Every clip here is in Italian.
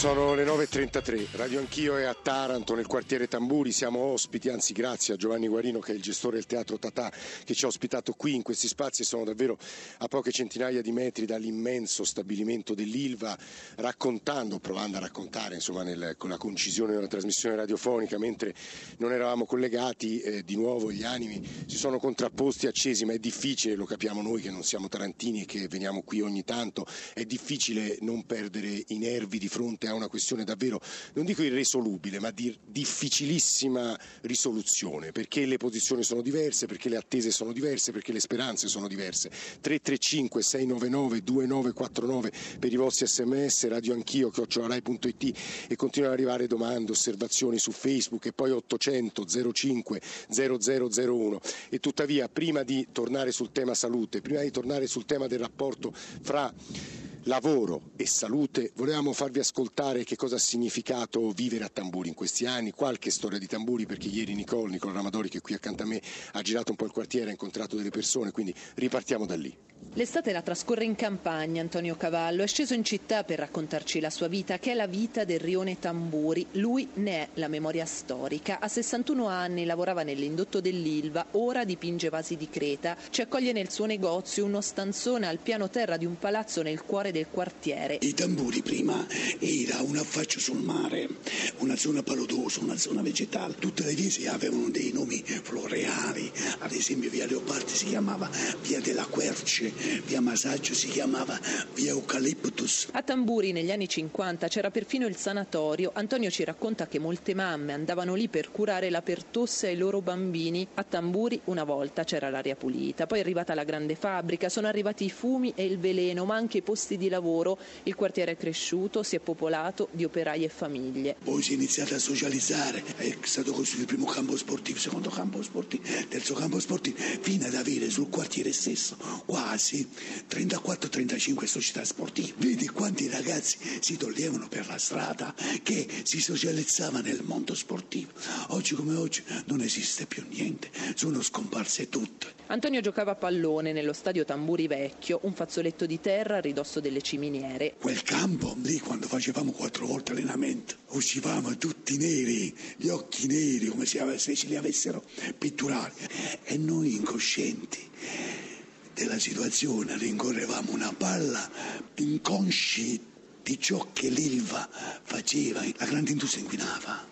Sono le 9.33, Radio Anch'io è a Taranto, nel quartiere Tamburi, siamo ospiti, anzi grazie a Giovanni Guarino che è il gestore del Teatro Tatà che ci ha ospitato qui in questi spazi, sono davvero a poche centinaia di metri dall'immenso stabilimento dell'Ilva, raccontando, provando a raccontare insomma, nel, con la concisione della trasmissione radiofonica, mentre non eravamo collegati, eh, di nuovo gli animi si sono contrapposti, accesi, ma è difficile, lo capiamo noi che non siamo tarantini e che veniamo qui ogni tanto, è difficile non perdere i nervi di fronte a una questione davvero, non dico irresolubile, ma di difficilissima risoluzione, perché le posizioni sono diverse, perché le attese sono diverse, perché le speranze sono diverse. 335 699 2949 per i vostri sms, radio anch'io, chiocciolarai.it e continuano ad arrivare domande, osservazioni su Facebook e poi 800 05 0001 e tuttavia prima di tornare sul tema salute, prima di tornare sul tema del rapporto fra lavoro e salute, volevamo farvi ascoltare che cosa ha significato vivere a Tamburi in questi anni, qualche storia di Tamburi perché ieri Nicole, Nicola Ramadori che è qui accanto a me ha girato un po' il quartiere, ha incontrato delle persone, quindi ripartiamo da lì. L'estate la trascorre in campagna Antonio Cavallo, è sceso in città per raccontarci la sua vita, che è la vita del rione Tamburi. Lui ne è la memoria storica. A 61 anni lavorava nell'indotto dell'Ilva, ora dipinge vasi di creta. Ci accoglie nel suo negozio uno stanzone al piano terra di un palazzo nel cuore del quartiere. I Tamburi prima era un affaccio sul mare, una zona paludosa, una zona vegetale. Tutte le vie avevano dei nomi floreali, ad esempio via Leopardi si chiamava via della Querce, via Masaggio si chiamava via Eucaliptus. A Tamburi negli anni 50 c'era perfino il sanatorio. Antonio ci racconta che molte mamme andavano lì per curare la pertosse ai loro bambini. A Tamburi una volta c'era l'aria pulita, poi è arrivata la grande fabbrica, sono arrivati i fumi e il veleno, ma anche i posti di lavoro. Il quartiere è cresciuto, si è popolato di operai e famiglie. Poi si è iniziato a socializzare, è stato costruito il primo campo sportivo, il secondo campo sportivo, il terzo campo sportivo, fino ad avere sul quartiere stesso quasi quasi 34-35 società sportive. Vedi quanti ragazzi si toglievano per la strada che si socializzava nel mondo sportivo. Oggi come oggi non esiste più niente, sono scomparse tutte. Antonio giocava a pallone nello stadio Tamburi Vecchio, un fazzoletto di terra a ridosso delle ciminiere. Quel campo lì quando facevamo quattro volte allenamento, uscivamo tutti neri, gli occhi neri come se ce li avessero pitturati e noi incoscienti della situazione, rincorrevamo una palla inconsci di ciò che l'Ilva faceva, la grande industria inquinava.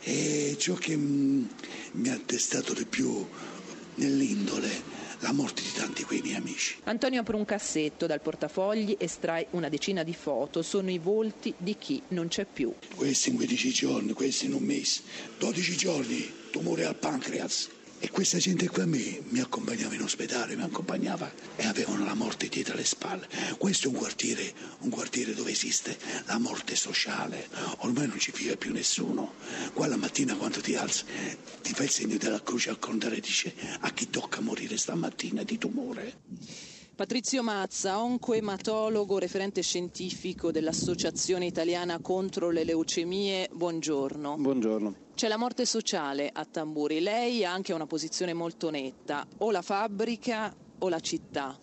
E ciò che mi ha testato di più nell'indole la morte di tanti quei miei amici. Antonio apre un cassetto, dal portafogli estrae una decina di foto, sono i volti di chi non c'è più. Questi in 15 giorni, questi in un mese, 12 giorni, tumore al pancreas, e questa gente qua a me mi accompagnava in ospedale, mi accompagnava e avevano la morte dietro le spalle. Questo è un quartiere, un quartiere dove esiste la morte sociale. Ormai non ci vive più nessuno. Qua la mattina quando ti alzi ti fai il segno della croce al contare e dice a chi tocca morire stamattina di tumore. Patrizio Mazza, oncoematologo, referente scientifico dell'Associazione Italiana contro le leucemie, buongiorno. Buongiorno. C'è la morte sociale a Tamburi, lei ha anche una posizione molto netta, o la fabbrica o la città.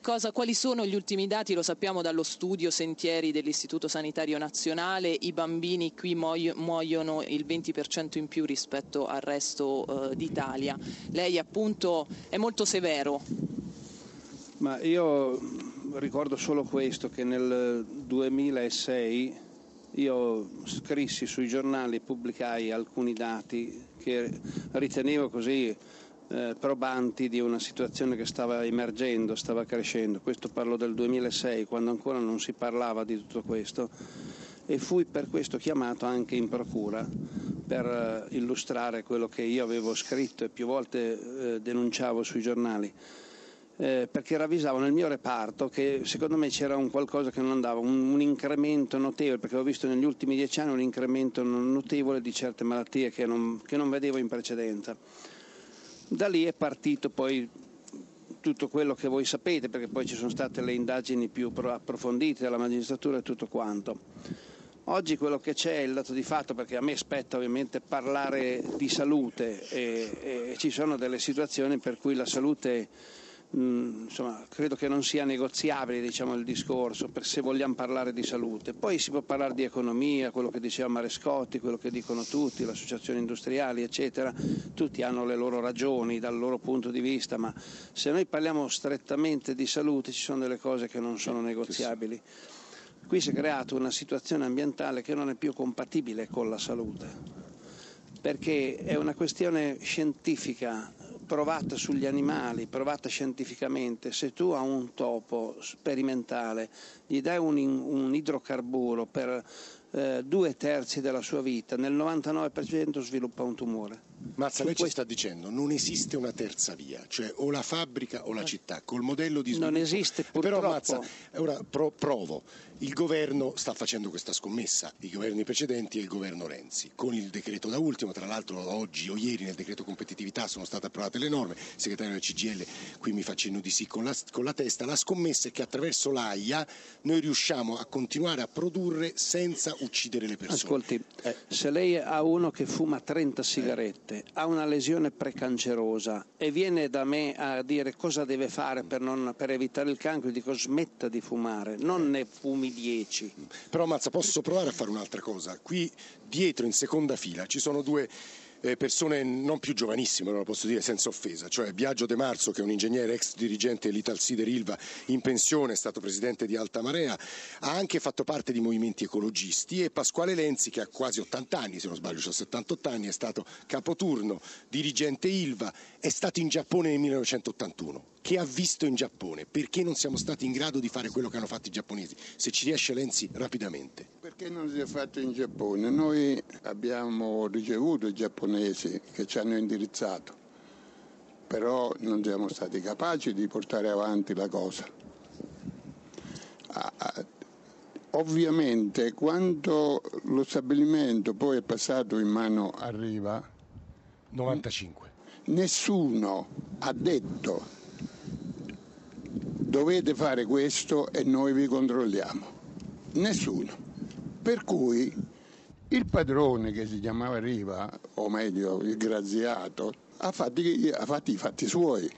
Cosa, quali sono gli ultimi dati? Lo sappiamo dallo studio Sentieri dell'Istituto Sanitario Nazionale, i bambini qui muoiono il 20% in più rispetto al resto eh, d'Italia. Lei appunto è molto severo ma io ricordo solo questo, che nel 2006 io scrissi sui giornali, pubblicai alcuni dati che ritenevo così eh, probanti di una situazione che stava emergendo, stava crescendo. Questo parlo del 2006, quando ancora non si parlava di tutto questo e fui per questo chiamato anche in procura per eh, illustrare quello che io avevo scritto e più volte eh, denunciavo sui giornali eh, perché ravvisavo nel mio reparto che secondo me c'era un qualcosa che non andava, un, un, incremento notevole, perché ho visto negli ultimi dieci anni un incremento notevole di certe malattie che non, che non vedevo in precedenza. Da lì è partito poi tutto quello che voi sapete, perché poi ci sono state le indagini più approfondite dalla magistratura e tutto quanto. Oggi quello che c'è è il dato di fatto, perché a me spetta ovviamente parlare di salute e, e ci sono delle situazioni per cui la salute Mm, insomma, credo che non sia negoziabile diciamo, il discorso per se vogliamo parlare di salute. Poi si può parlare di economia, quello che diceva Marescotti, quello che dicono tutti, le associazioni industriali, eccetera. Tutti hanno le loro ragioni dal loro punto di vista, ma se noi parliamo strettamente di salute ci sono delle cose che non sono negoziabili. Qui si è creata una situazione ambientale che non è più compatibile con la salute, perché è una questione scientifica provata sugli animali, provata scientificamente, se tu a un topo sperimentale gli dai un, un idrocarburo per eh, due terzi della sua vita, nel 99% sviluppa un tumore. Mazza, lei ci sta dicendo non esiste una terza via, cioè o la fabbrica o la città, col modello di sviluppo. Non esiste purtroppo. Però Mazza, ora pro, provo, il governo sta facendo questa scommessa, i governi precedenti e il governo Renzi, con il decreto da ultimo, tra l'altro oggi o ieri nel decreto competitività sono state approvate le norme, il segretario del CGL qui mi fa cenno di sì con la, con la testa, la scommessa è che attraverso l'AIA noi riusciamo a continuare a produrre senza uccidere le persone. Ascolti, eh. se lei ha uno che fuma 30 sigarette, mente ha una lesione precancerosa e viene da me a dire cosa deve fare per, non, per evitare il cancro, dico smetta di fumare, non ne fumi 10. Però Mazza, posso provare a fare un'altra cosa? Qui dietro in seconda fila ci sono due eh, persone non più giovanissime, lo posso dire senza offesa, cioè Biagio De Marzo che è un ingegnere ex dirigente dell'Ital Sider Ilva in pensione, è stato presidente di Alta Marea, ha anche fatto parte di movimenti ecologisti e Pasquale Lenzi che ha quasi 80 anni, se non sbaglio, ha 78 anni, è stato capoturno, dirigente Ilva, è stato in Giappone nel 1981 che ha visto in Giappone? Perché non siamo stati in grado di fare quello che hanno fatto i giapponesi? Se ci riesce Lenzi rapidamente. Perché non si è fatto in Giappone? Noi abbiamo ricevuto i giapponesi che ci hanno indirizzato, però non siamo stati capaci di portare avanti la cosa. Ah, ah, ovviamente quando lo stabilimento poi è passato in mano a Riva 95 nessuno ha detto dovete fare questo e noi vi controlliamo. Nessuno. Per cui il padrone che si chiamava Riva, o meglio il graziato, ha fatto, ha fatto i fatti suoi.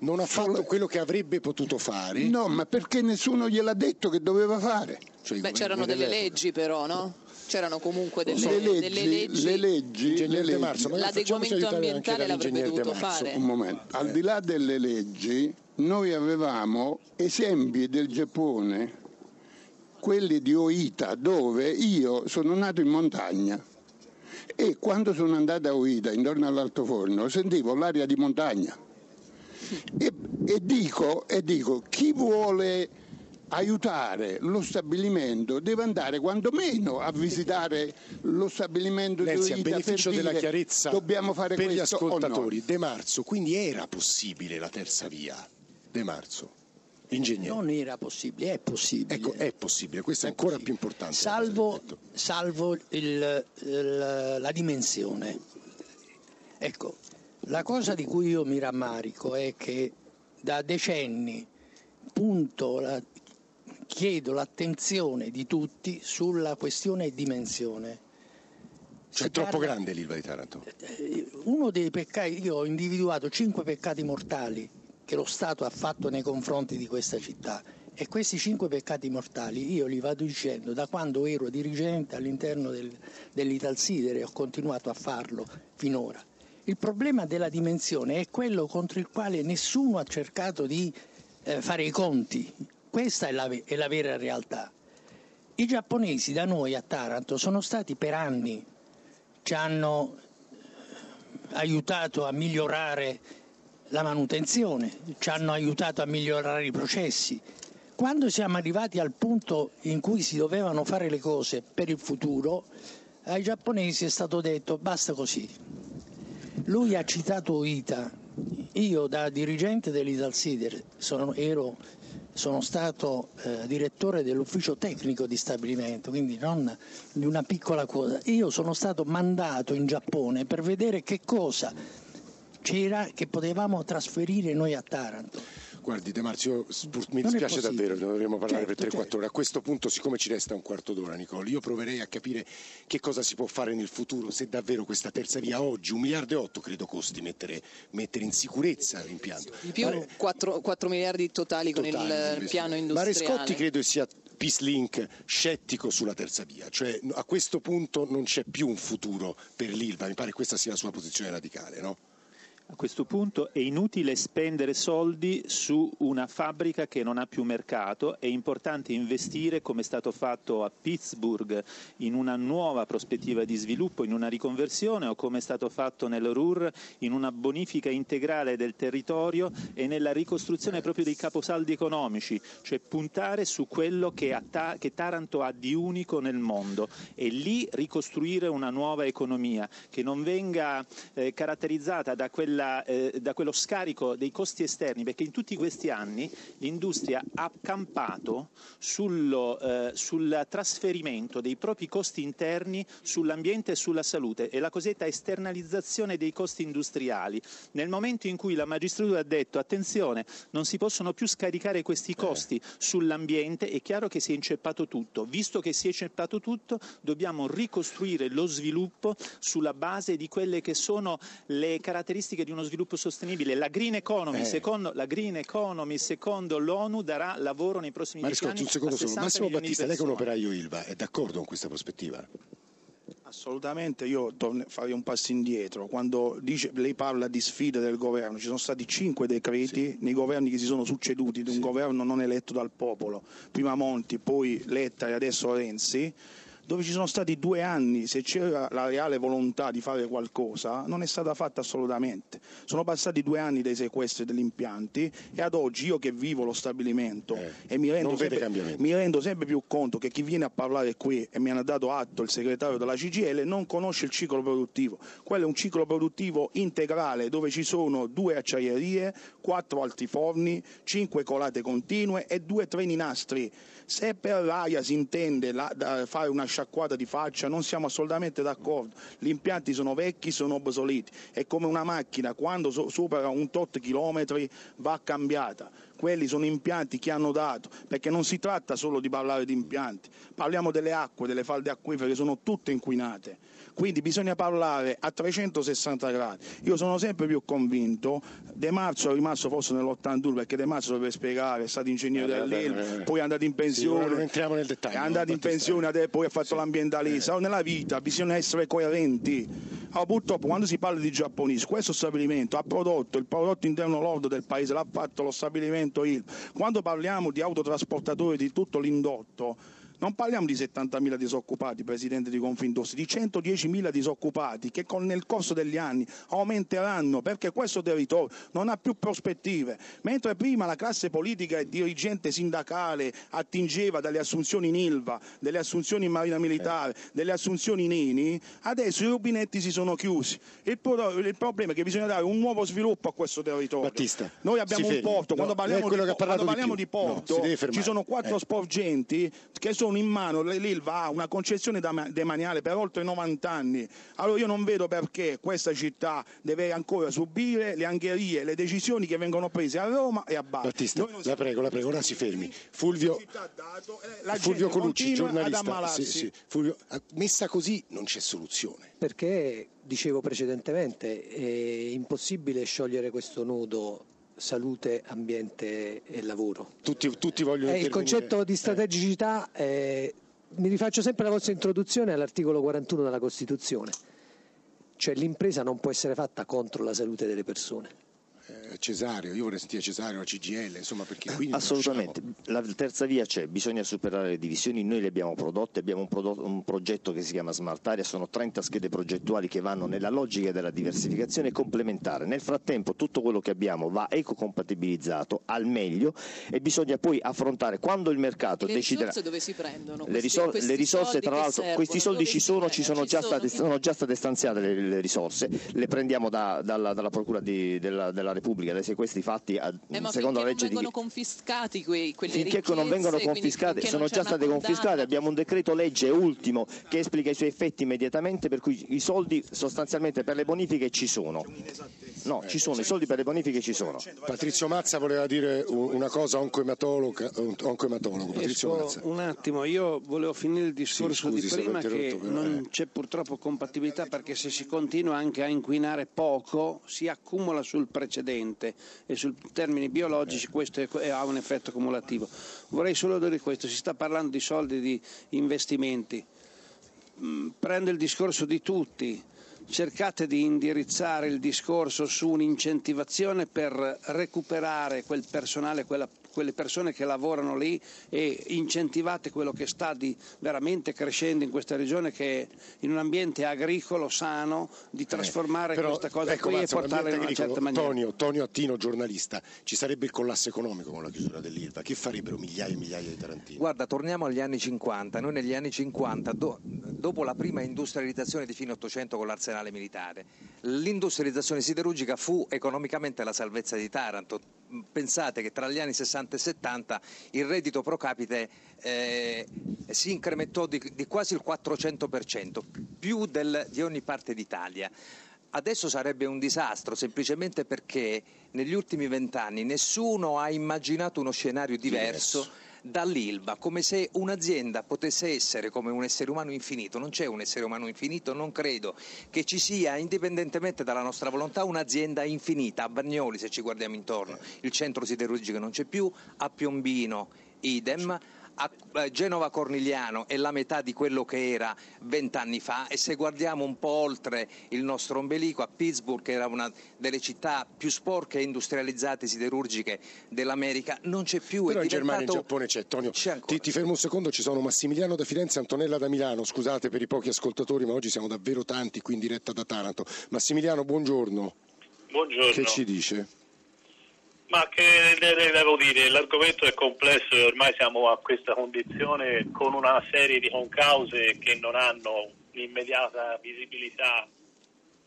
Non ha fatto quello che avrebbe potuto fare? No, ma perché nessuno gliel'ha detto che doveva fare? Cioè, Beh, c'erano delle leggi però, no? C'erano comunque delle, le leggi, delle leggi. Le leggi, le leggi. Marzo, L'adeguamento ambientale l'avrebbe dovuto fare. Un momento, al di là delle leggi, noi avevamo esempi del Giappone, quelli di Oita, dove io sono nato in montagna e quando sono andato a Oita, intorno all'altoforno, sentivo l'aria di montagna. E, e, dico, e dico, chi vuole aiutare lo stabilimento deve andare quantomeno a visitare lo stabilimento Lenzi, di Oita beneficio per della chiarezza dobbiamo fare per questo gli ascoltatori no? De Marzo quindi era possibile la terza via De Marzo, ingegnere. Non era possibile, è possibile. Ecco, è possibile, questo è, è ancora più importante. Salvo, salvo il, il, la dimensione. Ecco, la cosa di cui io mi rammarico è che da decenni punto la, chiedo l'attenzione di tutti sulla questione dimensione. Cioè è troppo grande l'Ilva di Taranto? Eh, uno dei peccati, io ho individuato cinque peccati mortali che lo Stato ha fatto nei confronti di questa città. E questi cinque peccati mortali io li vado dicendo da quando ero dirigente all'interno del, dell'Italsider e ho continuato a farlo finora. Il problema della dimensione è quello contro il quale nessuno ha cercato di eh, fare i conti. Questa è la, è la vera realtà. I giapponesi da noi a Taranto sono stati per anni, ci hanno aiutato a migliorare la manutenzione, ci hanno aiutato a migliorare i processi. Quando siamo arrivati al punto in cui si dovevano fare le cose per il futuro, ai giapponesi è stato detto basta così. Lui ha citato Oita, io da dirigente dell'Italsider sono, ero, sono stato eh, direttore dell'ufficio tecnico di stabilimento, quindi non di una piccola cosa. Io sono stato mandato in Giappone per vedere che cosa c'era che potevamo trasferire noi a Taranto. Guardi De Marzio, mi dispiace davvero, ne dovremmo parlare certo, per 3-4 certo. ore. A questo punto, siccome ci resta un quarto d'ora, Nicole, io proverei a capire che cosa si può fare nel futuro, se davvero questa terza via oggi, un miliardo e otto credo costi mettere, mettere in sicurezza l'impianto. Di più 4, miliardi totali con Totali, il sì, piano industriale. Marescotti credo che sia Peace Link scettico sulla terza via, cioè a questo punto non c'è più un futuro per l'Ilva, mi pare che questa sia la sua posizione radicale, no? A questo punto è inutile spendere soldi su una fabbrica che non ha più mercato, è importante investire come è stato fatto a Pittsburgh in una nuova prospettiva di sviluppo, in una riconversione o come è stato fatto nel RUR in una bonifica integrale del territorio e nella ricostruzione proprio dei caposaldi economici, cioè puntare su quello che, Ta- che Taranto ha di unico nel mondo. E lì ricostruire una nuova economia che non venga eh, caratterizzata da quella eh, da quello scarico dei costi esterni, perché in tutti questi anni l'industria ha campato sullo, eh, sul trasferimento dei propri costi interni sull'ambiente e sulla salute, è la cosiddetta esternalizzazione dei costi industriali. Nel momento in cui la magistratura ha detto attenzione, non si possono più scaricare questi costi sull'ambiente, è chiaro che si è inceppato tutto. Visto che si è inceppato tutto, dobbiamo ricostruire lo sviluppo sulla base di quelle che sono le caratteristiche di uno sviluppo sostenibile. La green economy, Eh. secondo, la green economy, secondo l'ONU, darà lavoro nei prossimi Marescotti, anni un secondo a solo. 60 Massimo di Battista, lei che è un operaio Ilva, è d'accordo con questa prospettiva? Assolutamente, io farei un passo indietro. Quando dice- lei parla di sfide del governo, ci sono stati cinque decreti nei governi che si sono succeduti di un governo non eletto dal popolo, prima Monti, poi Letta e adesso Renzi, dove ci sono stati due anni, se c'era la reale volontà di fare qualcosa, non è stata fatta assolutamente. Sono passati due anni dai sequestri degli impianti e ad oggi io che vivo lo stabilimento Eh, e mi rendo, sempre, mi rendo sempre più conto che chi viene a parlare qui, e mi hanno dato atto il segretario della CGL, non conosce il ciclo produttivo. Quello è un ciclo produttivo integrale dove ci sono due acciaierie, quattro altiforni, cinque colate continue e due treni nastri. Se per l'AIA si intende la- da fare una sciacquata di faccia non siamo assolutamente d'accordo. Gli impianti sono vecchi, sono obsoleti. È come una macchina, quando supera un tot chilometri va cambiata. Quelli sono impianti che hanno dato, perché non si tratta solo di parlare di impianti, parliamo delle acque, delle falde acquifere che sono tutte inquinate. Quindi bisogna parlare a 360 gradi. Io sono sempre più convinto, De Marzo è rimasto forse nell'81 perché De Marzo doveva spiegare, è stato ingegnere Eh, dell'IL, beh. poi è andato in Sì, pensione, non entriamo nel dettaglio, è andato in pensione, poi ha fatto Sì. l'ambientalista. Eh. Nella vita bisogna essere coerenti. Allora, purtroppo quando si parla di giapponesi, questo stabilimento ha prodotto il prodotto interno lordo del paese, l'ha fatto lo stabilimento Quando parliamo di autotrasportatori di tutto l'indotto, non parliamo di 70.000 disoccupati, Presidente di Confindustria, di 110.000 disoccupati che con- nel corso degli anni aumenteranno perché questo territorio non ha più prospettive. Mentre prima la classe politica e dirigente sindacale attingeva dalle assunzioni in Ilva, delle assunzioni in Marina Militare, delle assunzioni in Eni, adesso i rubinetti si sono chiusi. Il, pro- il problema è che bisogna dare un nuovo sviluppo a questo territorio. Battista, Noi abbiamo un fermi. porto, No, quando parliamo, di, quando parliamo di No, porto fermare. ci sono quattro Eh. sporgenti che sono in mano, l'Ilva ha una concessione da- demaniale per oltre 90 anni. Allora io non vedo perché questa città deve ancora subire le angherie, le decisioni che vengono prese a Roma e a Bari. Battista, la siamo prego, la prego, ora si fermi. Fulvio, eh, la Fulvio Colucci, giornalista. Sì, sì. Fulvio, ah, messa così non c'è soluzione. Perché, dicevo precedentemente, è impossibile sciogliere questo nodo salute, ambiente e lavoro. Tutti, tutti vogliono Eh, il concetto di Eh. strategicità, eh, mi rifaccio sempre alla vostra introduzione all'articolo 41 della Costituzione, cioè l'impresa non può essere fatta contro la salute delle persone. Eh, Cesario, io vorrei sentire Cesario, la CGL, insomma, perché qui Assolutamente, la terza via c'è, bisogna superare le divisioni, noi le abbiamo prodotte, abbiamo un, prodotto- un progetto che si chiama Smart Area, sono 30 schede progettuali che vanno nella logica della diversificazione complementare. Nel frattempo tutto quello che abbiamo va ecocompatibilizzato al meglio e bisogna poi affrontare quando il mercato Le deciderà risorse dove si prendono? le, Questi- risor- questi le risorse soldi tra l'altro servono, questi soldi ci sono, ci sono, Ci già, sono? state, sono già state stanziate le, le risorse le prendiamo da- dalla, dalla procura di- della, della Repubblica dai sequestri fatti a, eh, ma secondo la legge non vengono di... confiscati quei, quelle finché ricchezze, non vengono confiscate sono già state confiscate abbiamo un decreto legge ultimo che esplica i suoi effetti immediatamente per cui i soldi sostanzialmente per le bonifiche ci sono no ci sono i soldi per le bonifiche ci sono Patrizio Mazza voleva dire una cosa oncoematologo, oncoematologo. Patrizio Mazza. un attimo io volevo finire il discorso sì, scusi, di prima che non c'è purtroppo compatibilità perché se si continua anche a inquinare poco si accumula sul precedente e sul termini biologici eh. questo è, ha un effetto cumulativo. Vorrei solo dire questo, si sta parlando di soldi, di investimenti, mm, prende il discorso di tutti, cercate di indirizzare il discorso su un'incentivazione per recuperare quel personale, quella quelle persone che lavorano lì e incentivate quello che sta veramente crescendo in questa regione che è in un ambiente agricolo sano di eh, trasformare eh, però, questa cosa ecco, qui Mazza, e portarla in una certa maniera. Tonio, Tonio Attino, giornalista, ci sarebbe il collasso economico con la chiusura dell'Ilva, che farebbero migliaia e migliaia di tarantini? Guarda, torniamo agli anni 50, noi negli anni 50, do, dopo la prima industrializzazione di fine 800 con l'arsenale militare, l'industrializzazione siderurgica fu economicamente la salvezza di Taranto, pensate che tra gli anni 60 e 70 il reddito pro capite eh, si incrementò di, di, quasi il 400%, più del, di ogni parte d'Italia. Adesso sarebbe un disastro semplicemente perché negli ultimi vent'anni nessuno ha immaginato uno scenario diverso. diverso dall'Ilva, come se un'azienda potesse essere come un essere umano infinito. Non c'è un essere umano infinito, non credo che ci sia, indipendentemente dalla nostra volontà, un'azienda infinita. A Bagnoli, se ci guardiamo intorno, il centro siderurgico non c'è più, a Piombino idem Genova Cornigliano è la metà di quello che era vent'anni fa e se guardiamo un po' oltre il nostro ombelico, a Pittsburgh, che era una delle città più sporche e industrializzate siderurgiche dell'America, non c'è più. Però in Germania e in Giappone c'è, Tonio. C'è ti, ti, fermo un secondo, ci sono Massimiliano da Firenze e Antonella da Milano. Scusate per i pochi ascoltatori, ma oggi siamo davvero tanti qui in diretta da Taranto. Massimiliano, buongiorno. Buongiorno. Che ci dice? Ma che devo dire, l'argomento è complesso e ormai siamo a questa condizione con una serie di concause che non hanno l'immediata visibilità,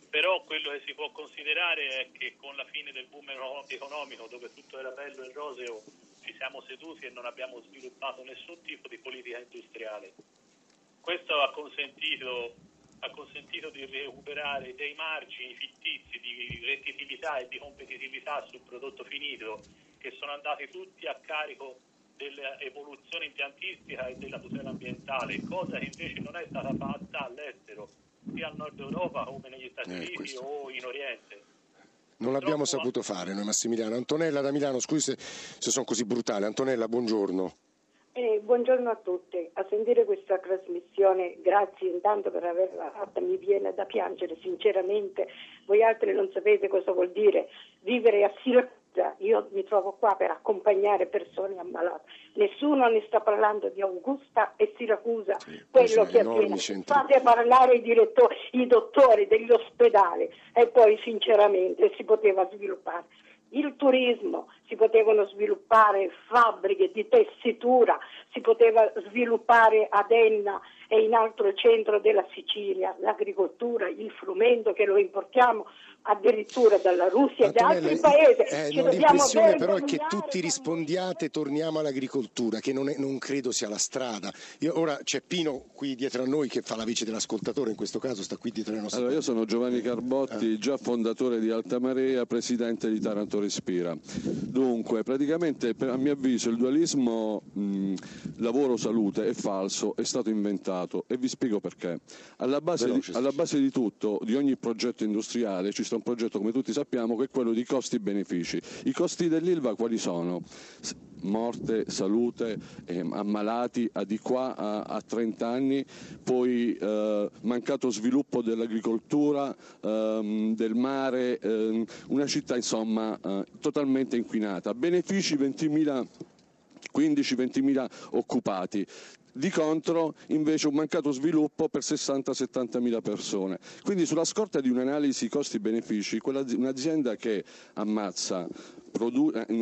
però quello che si può considerare è che con la fine del boom economico dove tutto era bello e roseo ci siamo seduti e non abbiamo sviluppato nessun tipo di politica industriale. Questo ha consentito ha consentito di recuperare dei margini fittizi di redditività e di competitività sul prodotto finito che sono andati tutti a carico dell'evoluzione impiantistica e della tutela ambientale, cosa che invece non è stata fatta all'estero, sia al nord Europa come negli Stati eh, Uniti questo. o in Oriente. Non l'abbiamo saputo fare noi Massimiliano. Antonella da Milano, scusi se, se sono così brutale. Antonella, buongiorno. Eh, buongiorno a tutti, a sentire questa trasmissione, grazie intanto per averla fatta, mi viene da piangere sinceramente, voi altri non sapete cosa vuol dire vivere a Siracusa, io mi trovo qua per accompagnare persone ammalate, nessuno ne sta parlando di Augusta e Siracusa, sì, quello che avviene, fate parlare i, direttori, i dottori degli ospedali e poi sinceramente si poteva sviluppare. Il turismo, si potevano sviluppare fabbriche di tessitura, si poteva sviluppare ad Enna e in altro centro della Sicilia l'agricoltura, il frumento che lo importiamo addirittura dalla Russia Antonella, e da altri paesi. Eh, no, l'impressione però è che tutti rispondiate torniamo all'agricoltura, che non, è, non credo sia la strada. Io, ora c'è Pino qui dietro a noi che fa la voce dell'ascoltatore, in questo caso sta qui dietro a noi. Allora, io sono Giovanni Carbotti, eh. già fondatore di Alta Marea, presidente di Taranto Respira. Dunque, praticamente a mio avviso il dualismo lavoro-salute è falso, è stato inventato e vi spiego perché. Alla base, di, alla base di tutto, di ogni progetto industriale, ci sta un progetto, come tutti sappiamo, che è quello di costi-benefici. I costi dell'ILVA quali sono? Morte, salute, eh, ammalati a di qua a, a 30 anni, poi eh, mancato sviluppo dell'agricoltura, ehm, del mare, ehm, una città insomma eh, totalmente inquinata. Benefici 20.000 15-20 occupati. Di contro invece un mancato sviluppo per 60-70 mila persone. Quindi sulla scorta di un'analisi costi-benefici, un'azienda che ammazza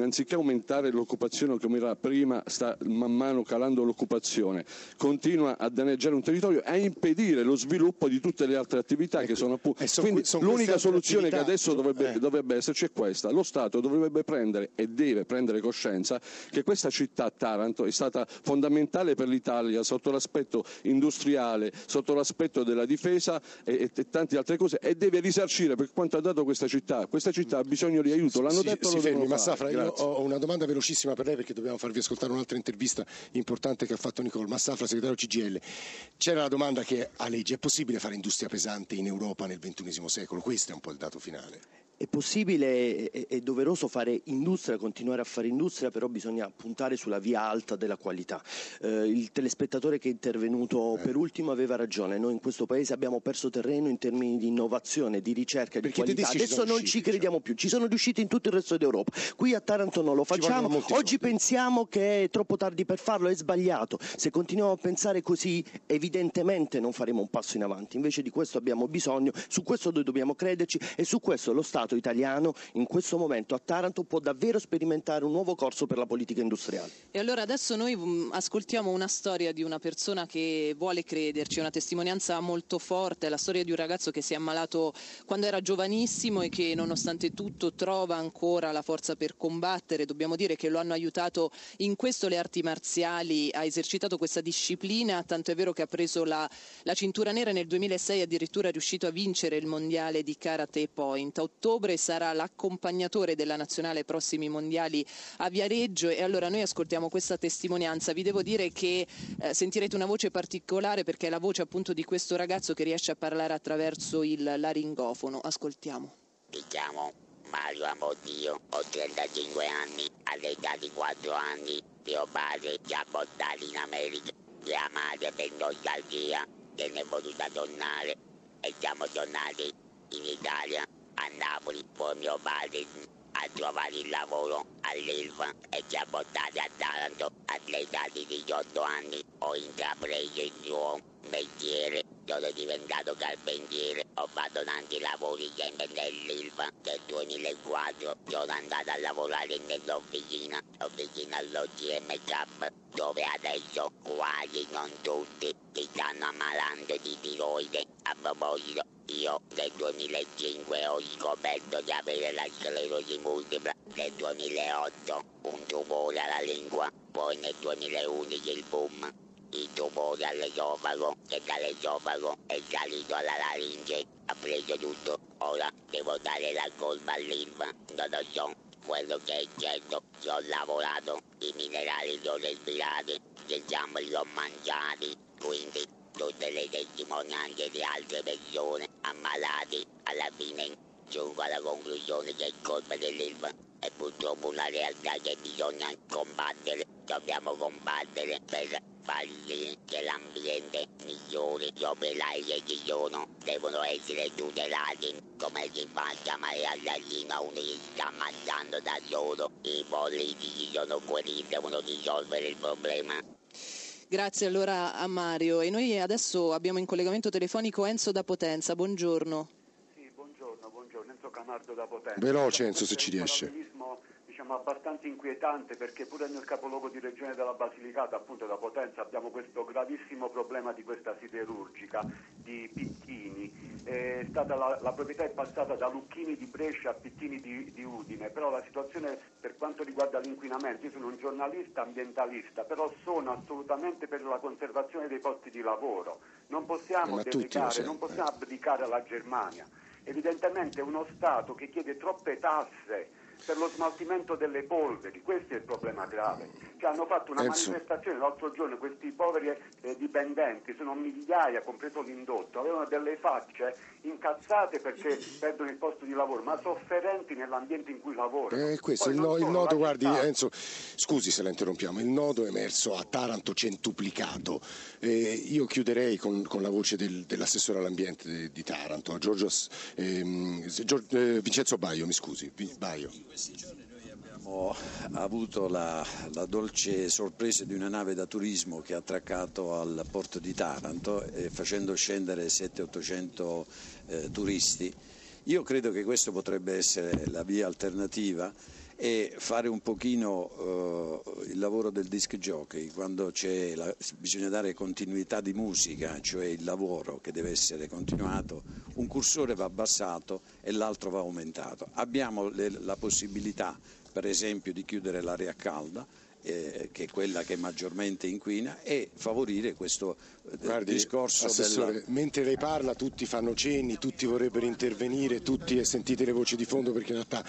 anziché aumentare l'occupazione come era prima, sta man mano calando l'occupazione, continua a danneggiare un territorio e a impedire lo sviluppo di tutte le altre attività che sono appunto... sono Quindi sono l'unica soluzione che adesso dovrebbe, Eh. dovrebbe esserci è questa. Lo Stato dovrebbe prendere e deve prendere coscienza che questa città Taranto è stata fondamentale per l'Italia sotto l'aspetto industriale, sotto l'aspetto della difesa e, e tante altre cose e deve risarcire per quanto ha dato questa città. Questa città ha bisogno di aiuto, l'hanno si, detto si lo devono Massafra, io ho una domanda velocissima per lei perché dobbiamo farvi ascoltare un'altra intervista importante che ha fatto Nicole Massafra, segretario CGL. C'era la domanda che a legge è possibile fare industria pesante in Europa nel XXI secolo? Questo è un po' il dato finale. È possibile e doveroso fare industria, continuare a fare industria, però bisogna puntare sulla via alta della qualità. Eh, il telespettatore che è intervenuto Eh. per ultimo aveva ragione, noi in questo paese abbiamo perso terreno in termini di innovazione, di ricerca, di Perché qualità. Adesso non riusciti, ci crediamo più, ci sono riusciti in tutto il resto d'Europa. Qui a Taranto non lo facciamo, oggi pensiamo che è troppo tardi per farlo, è sbagliato. Se continuiamo a pensare così evidentemente non faremo un passo in avanti, invece di questo abbiamo bisogno, su questo noi dobbiamo crederci e su questo lo Stato italiano in questo momento a Taranto può davvero sperimentare un nuovo corso per la politica industriale. E allora adesso noi mm, ascoltiamo una storia di una persona che vuole crederci, una testimonianza molto forte, la storia di un ragazzo che si è ammalato quando era giovanissimo e che nonostante tutto trova ancora la forza per combattere. Dobbiamo dire che lo hanno aiutato in questo le arti marziali, ha esercitato questa disciplina, tanto è vero che ha preso la, la cintura nera nel 2006 addirittura è riuscito a vincere il mondiale di Karate Point. A ottobre sarà l'accompagnatore della nazionale prossimi mondiali a Viareggio e allora noi ascoltiamo questa testimonianza. Vi devo dire che eh, sentirete una voce particolare perché è la voce appunto di questo ragazzo che riesce a parlare attraverso il laringofono. Ascoltiamo. Mi chiamo Mario Amodio, ho 35 anni, all'età di 4 anni mio padre ci ha portati in America, mia madre per nostalgia se ne è voluta tornare e siamo tornati in Italia, a Napoli, poi mio padre ha trovato il lavoro all'Ilva e ci ha portati a Taranto all'età di 18 anni, ho intrapreso il suo mestiere, sono diventato carpentiere, ho fatto tanti lavori sempre nell'Ilva nel 2004, sono andato a lavorare nell'officina, l'officina all'OGMK, dove adesso quasi non tutti si stanno ammalando di tiroide. A proposito, io nel 2005 ho scoperto di avere la sclerosi multipla, nel 2008 un tumore alla lingua, poi nel 2011 il boom. Il tumore all'esofago e dall'esofago è salito alla laringe, ha preso tutto. Ora devo dare la colpa all'Ilva, non lo so. Quello che è certo, che ho lavorato, i minerali li ho respirati, esami li ho mangiati, quindi tutte le testimonianze di altre persone ammalati, alla fine giungo alla conclusione che è colpa dell'Ilva. È purtroppo una realtà che bisogna combattere, dobbiamo combattere per far sì che l'ambiente migliori, gli operai che ci sono devono essere tutelati, come si fa a chiamare all'asino uno che sta ammazzando da solo, i politici sono quelli che devono risolvere il problema. Grazie allora a Mario e noi adesso abbiamo in collegamento telefonico Enzo da Potenza. Buongiorno. Buongiorno, buongiorno, Enzo Camardo da Potenza. Veloce, Enzo, se ci riesce. Diciamo abbastanza inquietante perché pure nel capoluogo di regione della Basilicata, appunto da Potenza, abbiamo questo gravissimo problema di questa siderurgica di Pittini. La, la proprietà è passata da Lucchini di Brescia a Pittini di, di Udine, però la situazione per quanto riguarda l'inquinamento, io sono un giornalista ambientalista, però sono assolutamente per la conservazione dei posti di lavoro. Non possiamo delegare, siamo, non possiamo abdicare alla Germania. Evidentemente è uno Stato che chiede troppe tasse per lo smaltimento delle polveri, questo è il problema grave. Cioè, hanno fatto una Enzo. manifestazione l'altro giorno, questi poveri eh, dipendenti, sono migliaia, compreso l'indotto, avevano delle facce incazzate perché perdono il posto di lavoro, ma sofferenti nell'ambiente in cui lavorano. Eh, questo il, no- il nodo, guardi Enzo, scusi se la interrompiamo, il nodo è emerso a Taranto centuplicato. Eh, io chiuderei con, con la voce del- dell'assessore all'ambiente di, di Taranto, Giorgio, ehm, s- Gior- eh, Vincenzo Baio, mi scusi, Vi- Baio. Abbiamo avuto la, la dolce sorpresa di una nave da turismo che ha attraccato al porto di Taranto eh, facendo scendere 700-800 eh, turisti. Io credo che questo potrebbe essere la via alternativa e fare un pochino uh, il lavoro del disc jockey, quando la, bisogna dare continuità di musica, cioè il lavoro che deve essere continuato, un cursore va abbassato e l'altro va aumentato. Abbiamo le, la possibilità per esempio di chiudere l'aria calda eh, che è quella che maggiormente inquina e favorire questo eh, Guardi, discorso della... mentre lei parla tutti fanno cenni, tutti vorrebbero intervenire, tutti e sentite le voci di fondo perché in realtà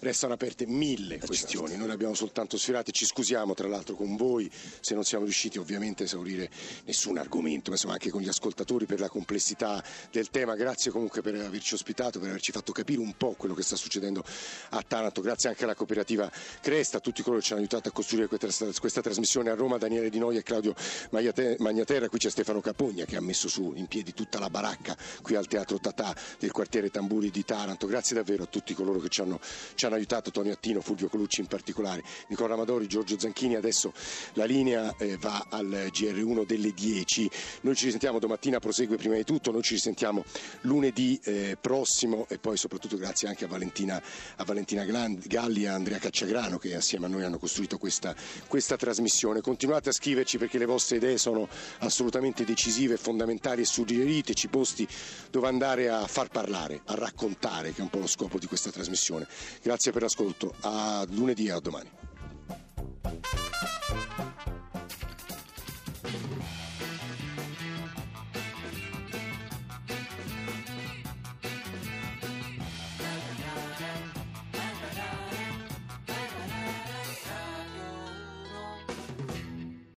restano aperte mille eh, questioni, certo. noi le abbiamo soltanto sfilate, ci scusiamo tra l'altro con voi se non siamo riusciti ovviamente a esaurire nessun argomento, ma insomma anche con gli ascoltatori per la complessità del tema, grazie comunque per averci ospitato, per averci fatto capire un po' quello che sta succedendo a Taranto, grazie anche alla cooperativa Cresta, a tutti coloro che ci hanno aiutato a costruire questa, questa trasmissione a Roma, Daniele Di Noi e Claudio Magnaterra, qui c'è Stefano Capogna che ha messo su in piedi tutta la baracca qui al Teatro Tatà del quartiere Tamburi di Taranto. Grazie davvero a tutti coloro che ci hanno, ci hanno aiutato, Tonio Attino, Fulvio Colucci in particolare, Nicola Amadori, Giorgio Zanchini. Adesso la linea eh, va al GR1 delle 10. Noi ci risentiamo domattina, prosegue prima di tutto, noi ci risentiamo lunedì eh, prossimo e poi soprattutto grazie anche a Valentina, a Valentina Galli e a Andrea Cacciagrano che assieme a noi hanno costruito questa, questa trasmissione. Continuate a scriverci perché le vostre idee sono assolutamente decisive, fondamentali e suggeriteci posti dove andare a far parlare, a raccontare, che è un po' lo scopo di questa trasmissione. Grazie per l'ascolto, a lunedì e a domani.